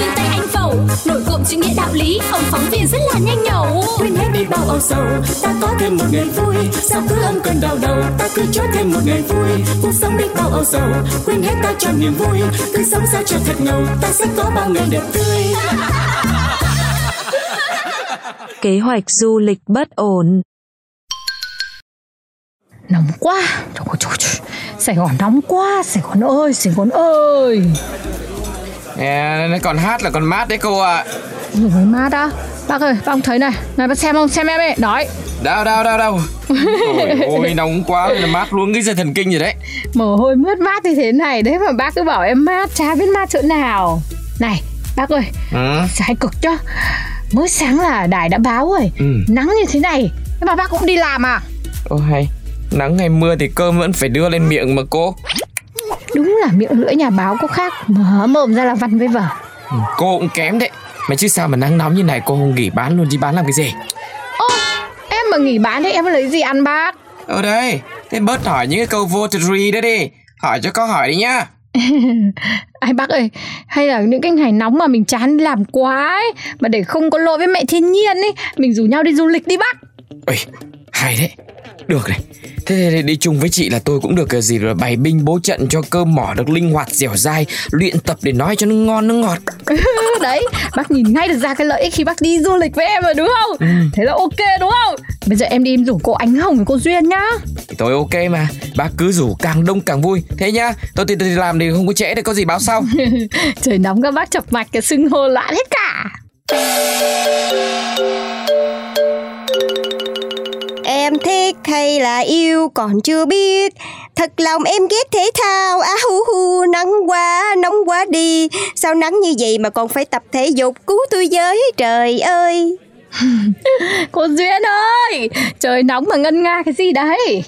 cô duyên tây anh phẩu. Nổi cộm chữ nghĩa đạo lý. Ông phóng viên rất là nhanh nhẩu. Quên hết đi bao âu sầu. Ta có thêm một ngày vui. Sao cứ âm cơn đau đầu? Ta cứ cho thêm một ngày vui. Cuộc sống đi bao âu sầu. Quên hết ta cho niềm vui. Cứ sống sao cho thật ngầu. Ta sẽ có bao ngày đẹp tươi. Kế hoạch du lịch bất ổn. Nóng quá. Trời ơi, trời, trời. Sài Gòn nóng quá. Sài Gòn ơi Sài Gòn ơi À, nó còn hát là còn mát đấy cô ạ. À. Rồi mát á. Bác ơi bác thấy này. Này bác xem không? Xem em ấy. Đấy Đâu đâu đâu đâu Ôi ôi nóng quá là mát luôn cái dây thần kinh rồi đấy. Mồ hôi mướt mát như thế này Đấy mà bác cứ bảo em mát Chả biết mát chỗ nào. Này bác ơi. Ừ. Trái cực chứ Mới sáng là đài đã báo rồi. Ừ. Nắng như thế này. Nhưng mà bác cũng đi làm à? Ô hay Nắng ngày mưa thì cơm vẫn phải đưa lên miệng mà cô Đúng là miệng lưỡi nhà báo có khác. Mở mồm ra là văn với vở. Ừ, Cô cũng kém đấy. Mà chứ sao mà nắng nóng như này cô không nghỉ bán luôn chứ bán làm cái gì? Ô em mà nghỉ bán thì em lấy gì ăn bác? Ở đây Thế bớt hỏi những cái câu vô tri đó đi. Hỏi cho có hỏi đi nhá. Ai bác ơi, hay là những cái ngày nóng mà mình chán đi làm quá ấy Mà để không có lỗi với mẹ thiên nhiên ấy Mình rủ nhau đi du lịch đi bác. Ôi hay đấy. Được này. Thế thì đi chung với chị là tôi cũng được cái gì rồi bày binh bố trận cho cơm mỏ được linh hoạt dẻo dai Luyện tập để nói cho nó ngon nó ngọt. Đấy, bác nhìn ngay được ra cái lợi ích khi bác đi du lịch với em rồi đúng không? Ừ. Thế là ok đúng không? Bây giờ em đi em rủ cô Ánh Hồng và cô Duyên nhá. Tôi ok mà. Bác cứ rủ càng đông càng vui. Thế nhá Tôi thì, thì làm thì không có trễ để có gì báo sau. Trời nóng các bác chập mạch cái xưng hô loạn hết cả thích hay là yêu còn chưa biết. Thật lòng em ghét thể thao. Á hu hu nắng quá nóng quá đi. Sao nắng như vậy mà còn phải tập thể dục? Cứu tôi với trời ơi. Cô Duyên ơi, trời nóng mà ngân nga cái gì đấy?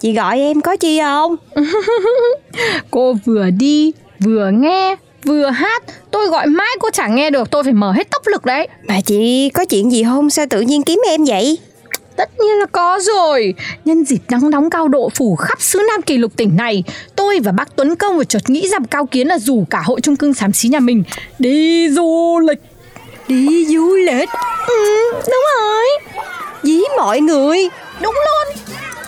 Chị gọi em có chi không? Cô vừa đi, vừa nghe, vừa hát. Tôi gọi mãi cô chẳng nghe được Tôi phải mở hết tốc lực đấy. Mà chị có chuyện gì không? Sao tự nhiên kiếm em vậy Tất nhiên là có rồi. Nhân dịp nắng nóng cao độ phủ khắp xứ Nam Kỳ lục tỉnh này Tôi và bác Tuấn Công vừa chợt nghĩ ra một cao kiến là rủ cả hội trung cư xám xí nhà mình Đi du lịch. Đi du lịch? Ừ, đúng rồi. Với mọi người. Đúng luôn.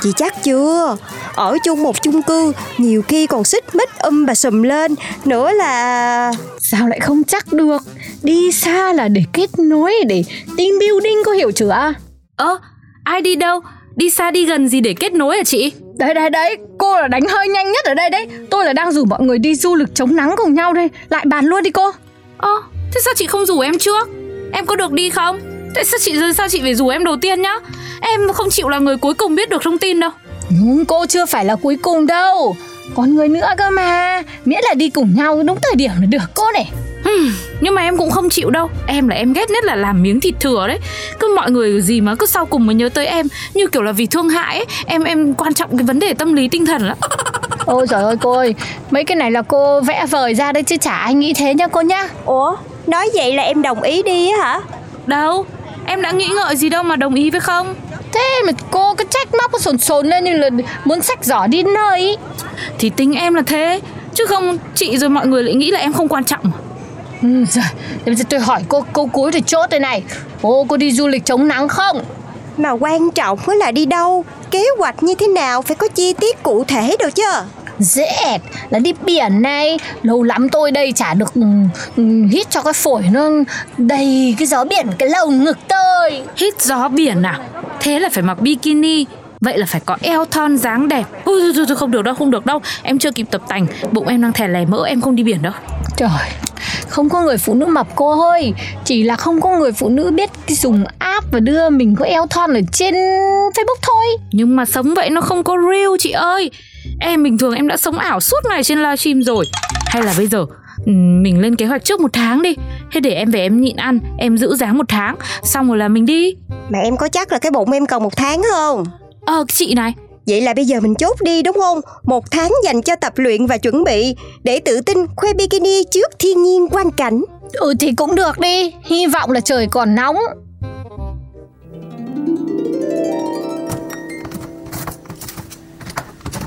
Chị chắc chưa? Ở chung một chung cư Nhiều khi còn xích mích um bà sùm lên. Nữa là Sao lại không chắc được? Đi xa là để kết nối Để team building có hiểu chưa? Ơ ai đi đâu? Đi xa đi gần gì để kết nối hả chị? Đấy đấy đấy Cô là đánh hơi nhanh nhất ở đây đấy. Tôi là đang rủ mọi người đi du lịch chống nắng cùng nhau đây. Lại bàn luôn đi cô. Ơ thế sao chị không rủ em trước? Em có được đi không? Tại sao chị sao chị phải rủ em đầu tiên nhá? Em không chịu là người cuối cùng biết được thông tin đâu. Nhưng cô chưa phải là cuối cùng đâu. Còn người nữa cơ mà. Miễn là đi cùng nhau đúng thời điểm là được cô này. Hmm, nhưng mà em cũng không chịu đâu. Em là em ghét nhất là làm miếng thịt thừa đấy. Cứ mọi người gì mà cứ sau cùng mới nhớ tới em. Như kiểu là vì thương hại ấy. Em em quan trọng cái vấn đề tâm lý tinh thần lắm. Ôi trời ơi cô ơi. Mấy cái này là cô vẽ vời ra đây chứ chả ai nghĩ thế nha cô nhá. Ủa Nói vậy là em đồng ý đi á hả? Đâu? Em đã nghĩ ngợi gì đâu mà đồng ý với không? Thế mà cô cứ trách móc sồn sồn lên như là muốn sách giỏ đi nơi. Ý. Thì tính em là thế. Chứ không chị rồi mọi người lại nghĩ là em không quan trọng ừ, Rồi Bây giờ tôi hỏi cô câu cuối rồi chốt đây này. Cô có đi du lịch chống nắng không? Mà quan trọng á là đi đâu. Kế hoạch như thế nào Phải có chi tiết cụ thể được chứ? Dễ là đi biển này. Lâu lắm tôi đây chả được ừ, ừ, hít cho cái phổi nó đầy cái gió biển cái lồng ngực tôi. Hít gió biển à? Thế là phải mặc bikini. Vậy là phải có eo thon dáng đẹp. Ui, thôi, thôi, thôi, không được đâu, không được đâu. Em chưa kịp tập tành. Bụng em đang thè lè mỡ, em không đi biển đâu Trời không có người phụ nữ mập cô ơi. Chỉ là không có người phụ nữ biết cái dùng app và đưa mình có eo thon ở trên Facebook thôi. Nhưng mà sống vậy nó không có real chị ơi. Em bình thường em đã sống ảo suốt ngày trên livestream rồi. Hay là bây giờ ừ, mình lên kế hoạch trước một tháng đi. Thế để em về em nhịn ăn Em giữ dáng một tháng Xong rồi là mình đi. Mà em có chắc là cái bụng em còn một tháng không? Ờ chị này Vậy là bây giờ mình chốt đi đúng không? Một tháng dành cho tập luyện và chuẩn bị Để tự tin khoe bikini trước thiên nhiên quang cảnh. Ừ thì cũng được đi. Hy vọng là trời còn nóng.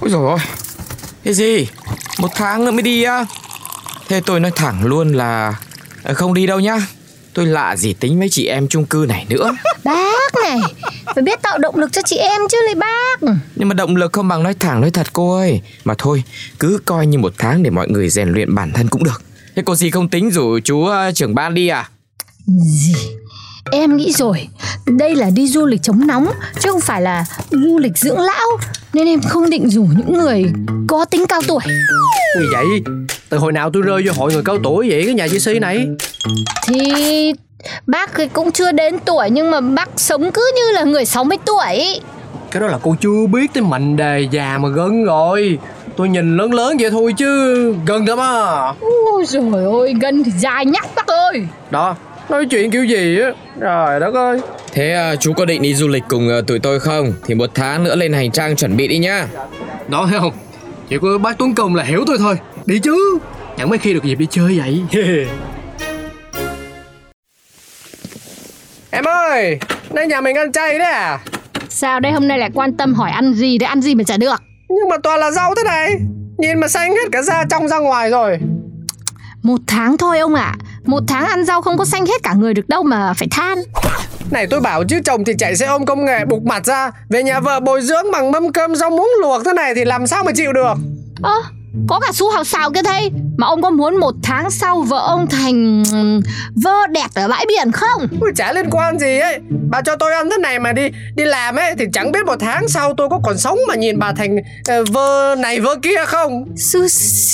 Ôi dồi ôi Cái gì? Một tháng nữa mới đi á? Thế tôi nói thẳng luôn là à, Không đi đâu nhá. Tôi lạ gì tính mấy chị em chung cư này nữa. Bác này Phải biết tạo động lực cho chị em chứ lấy bác. Nhưng mà động lực không bằng nói thẳng nói thật cô ơi. Mà thôi Cứ coi như một tháng để mọi người rèn luyện bản thân cũng được. Thế cô gì không tính rủ chú uh, trưởng ban đi à? Gì? Em nghĩ rồi. Đây là đi du lịch chống nóng Chứ không phải là du lịch dưỡng lão. Nên em không định rủ những người có tính cao tuổi. Gì vậy? Từ hồi nào tôi rơi vô hội người cao tuổi vậy cái nhà chi si này? Thì bác thì cũng chưa đến tuổi Nhưng mà bác sống cứ như là người 60 tuổi. Cái đó là cô chưa biết tới mệnh đề già mà gần rồi. Tôi nhìn lớn lớn vậy thôi chứ gần lắm á Ôi trời ơi Gân thì dài nhắc bác ơi. Đó Nói chuyện kiểu gì á? Trời đất ơi. Thế uh, chú có định đi du lịch cùng uh, tụi tôi không? Thì một tháng nữa lên hành trang chuẩn bị đi nhá. Đó thấy không? Chỉ có bác Tuấn Công là hiểu tôi thôi. Đi chứ. Chẳng mấy khi được dịp đi chơi vậy ơi Nay nhà mình ăn chay đấy à? Sao đây hôm nay lại quan tâm hỏi ăn gì để ăn gì mà chả được. Nhưng mà toàn là rau thế này Nhìn mà xanh hết cả da trong ra ngoài rồi. Một tháng thôi ông ạ à. Một tháng ăn rau không có xanh hết cả người được đâu mà phải than. Này tôi bảo chứ chồng thì chạy xe ôm công nghệ bục mặt ra Về nhà vợ bồi dưỡng bằng mâm cơm rau muống luộc thế này thì làm sao mà chịu được? Ơ à, có cả xu hào xào kia thấy Mà ông có muốn một tháng sau vợ ông thành vơ đẹp ở bãi biển không? Ui, Chả liên quan gì ấy. Bà cho tôi ăn thế này mà đi đi làm ấy Thì chẳng biết một tháng sau tôi có còn sống mà nhìn bà thành uh, vơ này vơ kia không? Sư,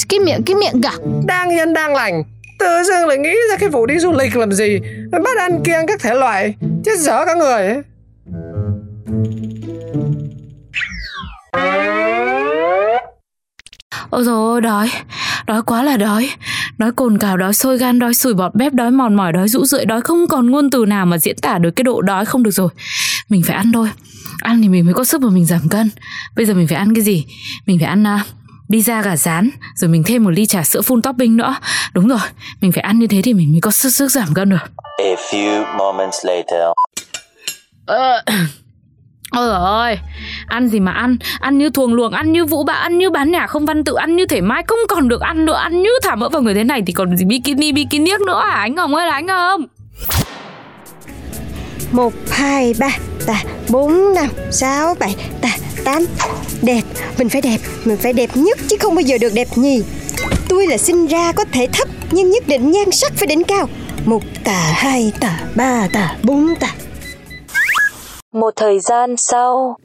cái miệng cái miệng cả Đang nhân đang lành. Tự dưng lại nghĩ ra cái vụ đi du lịch làm gì. Bắt ăn kiêng các thể loại. Chết dở cả người ấy Ôi dồi ôi đói. Đói quá là đói. Đói cồn cào, đói sôi gan, đói sùi bọt bếp, đói mòn mỏi, đói rũ rượi Đói không còn ngôn từ nào mà diễn tả được cái độ đói không được rồi. Mình phải ăn thôi. Ăn thì mình mới có sức mà mình giảm cân. Bây giờ mình phải ăn cái gì? Mình phải ăn uh, pizza gà rán Rồi mình thêm một ly trà sữa full topping nữa. Đúng rồi, mình phải ăn như thế thì mình mới có sức sức giảm cân được. A few moments later Ôi ơi, ăn gì mà ăn, ăn như thuồng luồng, ăn như vũ bạ, ăn như bán nhà không văn tự, ăn như thể mai không còn được ăn nữa, ăn như thả mỡ vào người thế này thì còn gì bikini bikini nữa à anh Hồng ơi là anh Hồng. Một, hai, ba, ta, bốn, năm, sáu, bảy, ta, tám. Đẹp, mình phải đẹp, mình phải đẹp nhất chứ không bao giờ được đẹp nhì. Tôi là sinh ra có thể thấp nhưng nhất định nhan sắc phải đỉnh cao. Một tà, hai tà, ba tà, bốn tà một thời gian sau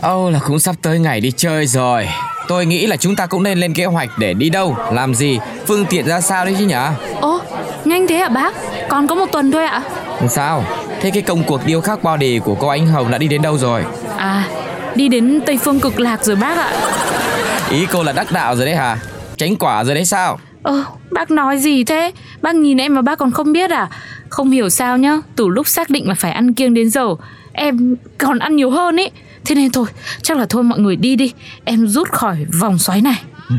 Âu oh, là cũng sắp tới ngày đi chơi rồi Tôi nghĩ là chúng ta cũng nên lên kế hoạch để đi đâu, làm gì, phương tiện ra sao đấy chứ nhở Ồ, nhanh thế ạ à bác? Còn có một tuần thôi ạ Sao? Thế cái công cuộc điêu khắc body của cô anh Hồng đã đi đến đâu rồi? À, đi đến Tây Phương cực lạc rồi bác ạ Ý cô là đắc đạo rồi đấy hả? Tránh quả rồi đấy sao? Ờ, bác nói gì thế? Bác nhìn em mà bác còn không biết à? Không hiểu sao nhá, từ lúc xác định là phải ăn kiêng đến giờ Em còn ăn nhiều hơn ý. Thế nên thôi, chắc là thôi mọi người đi đi. Em rút khỏi vòng xoáy này. Ừ.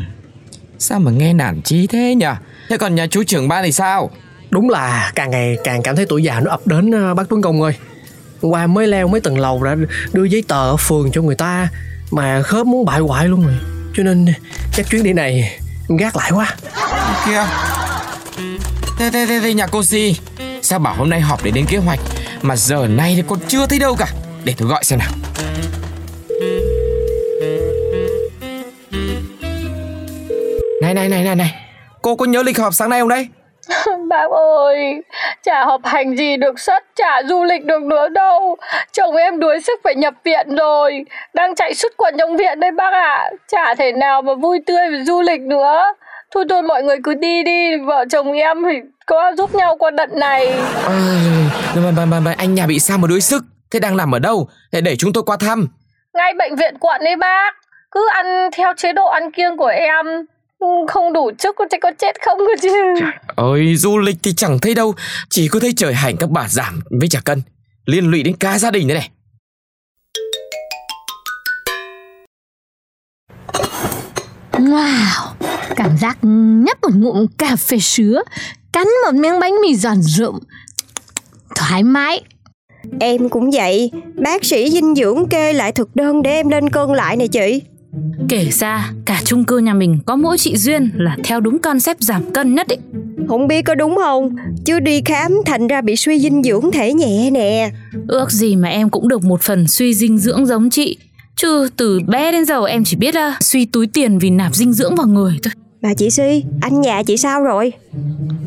Sao mà nghe nản chí thế nhỉ? Thế còn nhà chú trưởng ban thì sao? Đúng là càng ngày càng cảm thấy tuổi già nó ập đến ờ, bác Tuấn Công ơi. Qua mới leo mấy tầng lầu đã đưa giấy tờ ở phường cho người ta Mà khớp muốn bại hoại luôn rồi. Cho nên chắc chuyến đi này gác lại quá. Kìa. Thế, thế, thế, thế nhà cô Si Sao bảo hôm nay họp để đến kế hoạch mà giờ này thì con chưa thấy đâu cả Để tôi gọi xem nào Này này này này này Cô có nhớ lịch họp sáng nay không đấy Bác ơi, chả họp hành gì được sất, chả du lịch được nữa đâu. Chồng em đuối sức phải nhập viện rồi, đang chạy xuất quần trong viện đây bác ạ. À. Chả thể nào mà vui tươi và du lịch nữa. Thôi thôi mọi người cứ đi đi, vợ chồng em thì có giúp nhau qua đợt này. À, mà, mà, mà, mà anh nhà bị sao mà đuối sức? Thế đang nằm ở đâu? Để để chúng tôi qua thăm. Ngay bệnh viện quận đấy bác. cứ ăn theo chế độ ăn kiêng của em ừ, không đủ có chết có chết không cơ chứ Ôi du lịch thì chẳng thấy đâu Chỉ có thấy trời hành các bà giảm với chả cân Liên lụy đến cả gia đình đấy này Wow, cảm giác nhấp một ngụm cà phê sứa, cắn một miếng bánh mì giòn rụm. Thoải mái. Em cũng vậy Bác sĩ dinh dưỡng kê lại thực đơn để em lên cân lại nè chị Kể ra cả chung cư nhà mình có mỗi chị Duyên là theo đúng concept giảm cân nhất ý. Không biết có đúng không Chứ đi khám thành ra bị suy dinh dưỡng thể nhẹ nè Ước gì mà em cũng được một phần suy dinh dưỡng giống chị Chứ từ bé đến giờ em chỉ biết là suy túi tiền vì nạp dinh dưỡng vào người thôi. Bà chị suy Anh nhà chị sao rồi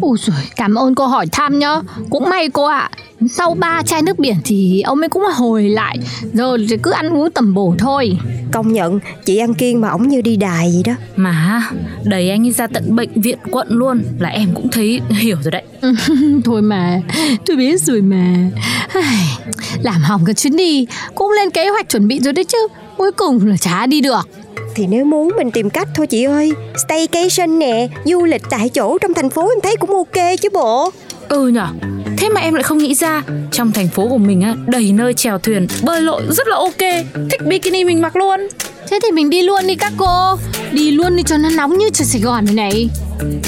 Ui rồi, cảm ơn cô hỏi thăm nhá. Cũng may cô ạ. Sau ba chai nước biển thì ông ấy cũng hồi lại. Giờ thì cứ ăn uống tầm bổ thôi. Công nhận chị ăn kiêng mà ổng như đi đài vậy đó Mà đẩy anh ấy ra tận bệnh viện quận luôn là em cũng thấy hiểu rồi đấy thôi mà, tôi biết rồi mà. Làm hỏng cái chuyến đi, cũng lên kế hoạch chuẩn bị rồi đấy chứ. Cuối cùng là chả đi được. Thì nếu muốn mình tìm cách thôi chị ơi. Staycation nè Du lịch tại chỗ trong thành phố em thấy cũng ok chứ bộ. Ừ nhở Thế mà em lại không nghĩ ra. Trong thành phố của mình á đầy nơi chèo thuyền Bơi lội rất là ok. Thích bikini mình mặc luôn. Thế thì mình đi luôn đi các cô. Đi luôn đi cho nó nóng như trời Sài Gòn này này.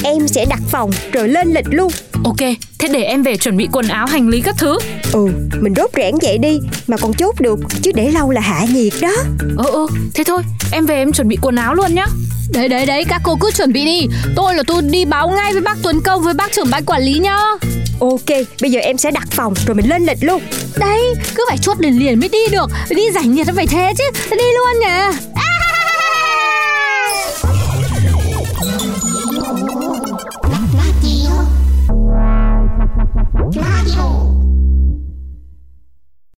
Em sẽ đặt phòng rồi lên lịch luôn Ok Thế để em về chuẩn bị quần áo hành lý các thứ Ừ mình đốt rẽn vậy đi Mà còn chốt được Chứ để lâu là hạ nhiệt đó Ừ ừ Thế thôi Em về em chuẩn bị quần áo luôn nhá Đấy đấy đấy, các cô cứ chuẩn bị đi. Tôi là tôi đi báo ngay với bác Tuấn Công với bác trưởng ban quản lý nhá. Ok bây giờ em sẽ đặt phòng rồi mình lên lịch luôn Đấy, cứ phải chốt liền liền mới đi được. Đi giải nhiệt nó phải thế chứ. Đi luôn nhỉ. Radio Magical.